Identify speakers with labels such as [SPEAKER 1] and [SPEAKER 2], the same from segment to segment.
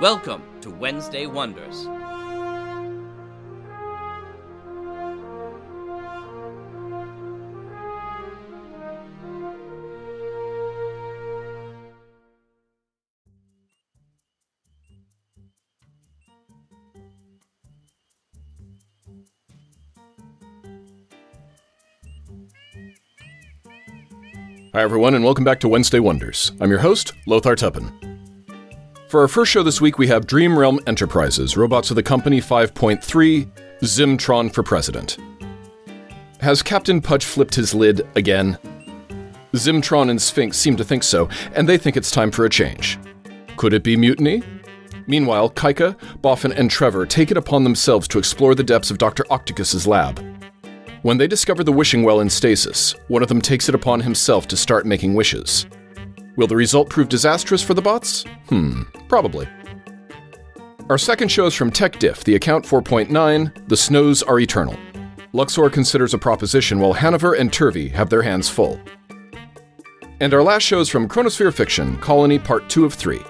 [SPEAKER 1] Welcome to Wednesday Wonders.
[SPEAKER 2] Hi, everyone, and welcome back to Wednesday Wonders. I'm your host, Lothar Tuppen. For our first show this week, we have Dream Realm Enterprises, Robotz of the company 5.3, Zimtron for president. Has Captain Pudge flipped his lid again? Zimtron and Sphinx seem to think so, and they think it's time for a change. Could it be mutiny? Meanwhile, Kaika, Boffin, and Trevor take it upon themselves to explore the depths of Dr. Octopus's lab. When they discover the wishing well in stasis, one of them takes it upon himself to start making wishes. Will the result prove disastrous for the bots? Hmm, probably. Our second show is from TechDiff, the account 4.9 The Snows Are Eternal. Luxor considers a proposition while Hanover and Turvey have their hands full. And our last show is from Chronosphere Fiction, Colony Part 2 of 3.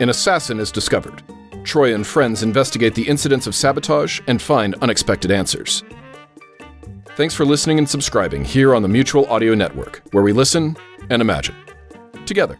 [SPEAKER 2] An assassin is discovered. Troy and friends investigate the incidents of sabotage and find unexpected answers. Thanks for listening and subscribing here on the Mutual Audio Network, where we listen and imagine together.